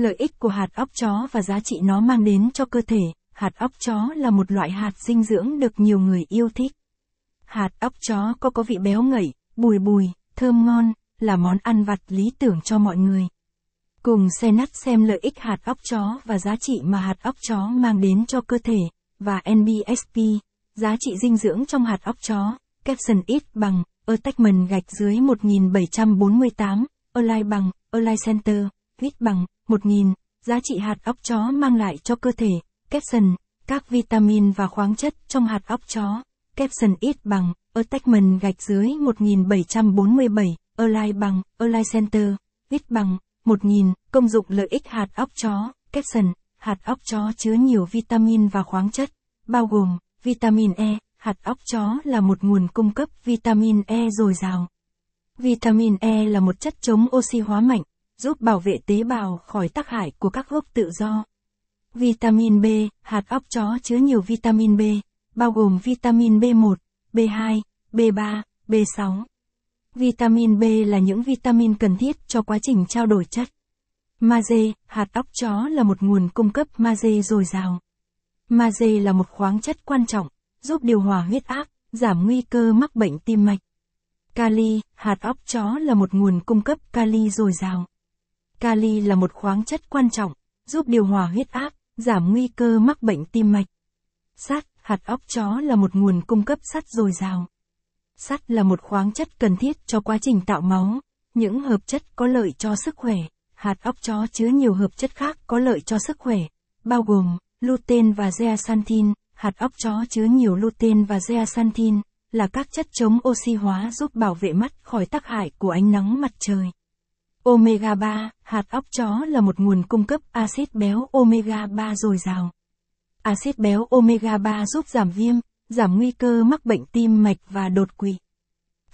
Lợi ích của hạt óc chó và giá trị nó mang đến cho cơ thể, hạt óc chó là một loại hạt dinh dưỡng được nhiều người yêu thích. Hạt óc chó có có vị béo ngậy, bùi bùi, thơm ngon, là món ăn vặt lý tưởng cho mọi người. Cùng xe nắt xem lợi ích hạt óc chó và giá trị mà hạt óc chó mang đến cho cơ thể, và NBSP, giá trị dinh dưỡng trong hạt óc chó, caption ít bằng, attachment gạch dưới 1748, online bằng, online center, viết bằng, 1000, giá trị hạt óc chó mang lại cho cơ thể, caption, các vitamin và khoáng chất trong hạt óc chó, caption ít bằng, attachment gạch dưới 1747, align bằng, align center, ít bằng, 1000, công dụng lợi ích hạt óc chó, caption, hạt óc chó chứa nhiều vitamin và khoáng chất, bao gồm, vitamin E, hạt óc chó là một nguồn cung cấp vitamin E dồi dào. Vitamin E là một chất chống oxy hóa mạnh, giúp bảo vệ tế bào khỏi tác hại của các gốc tự do. Vitamin B, hạt óc chó chứa nhiều vitamin B, bao gồm vitamin B1, B2, B3, B6. Vitamin B là những vitamin cần thiết cho quá trình trao đổi chất. Magie, hạt óc chó là một nguồn cung cấp magie dồi dào. Magie là một khoáng chất quan trọng, giúp điều hòa huyết áp, giảm nguy cơ mắc bệnh tim mạch. Kali, hạt óc chó là một nguồn cung cấp kali dồi dào. Kali là một khoáng chất quan trọng, giúp điều hòa huyết áp, giảm nguy cơ mắc bệnh tim mạch. Sắt, hạt óc chó là một nguồn cung cấp sắt dồi dào. Sắt là một khoáng chất cần thiết cho quá trình tạo máu, những hợp chất có lợi cho sức khỏe. Hạt óc chó chứa nhiều hợp chất khác có lợi cho sức khỏe, bao gồm lutein và zeaxanthin. Hạt óc chó chứa nhiều lutein và zeaxanthin, là các chất chống oxy hóa giúp bảo vệ mắt khỏi tác hại của ánh nắng mặt trời. Omega 3, hạt óc chó là một nguồn cung cấp axit béo omega 3 dồi dào. Axit béo omega 3 giúp giảm viêm, giảm nguy cơ mắc bệnh tim mạch và đột quỵ.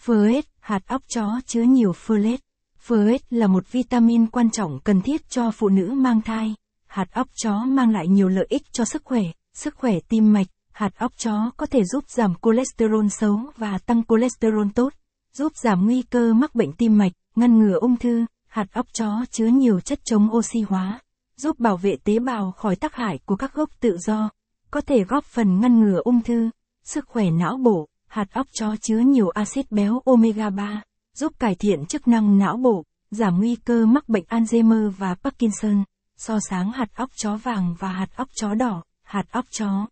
Folate, hạt óc chó chứa nhiều folate. Folate là một vitamin quan trọng cần thiết cho phụ nữ mang thai. Hạt óc chó mang lại nhiều lợi ích cho sức khỏe, sức khỏe tim mạch. Hạt óc chó có thể giúp giảm cholesterol xấu và tăng cholesterol tốt, giúp giảm nguy cơ mắc bệnh tim mạch, ngăn ngừa ung thư. Hạt óc chó chứa nhiều chất chống oxy hóa, giúp bảo vệ tế bào khỏi tác hại của các gốc tự do, có thể góp phần ngăn ngừa ung thư, sức khỏe não bộ. Hạt óc chó chứa nhiều axit béo omega 3, giúp cải thiện chức năng não bộ, giảm nguy cơ mắc bệnh Alzheimer và Parkinson. So sáng hạt óc chó vàng và hạt óc chó đỏ, hạt óc chó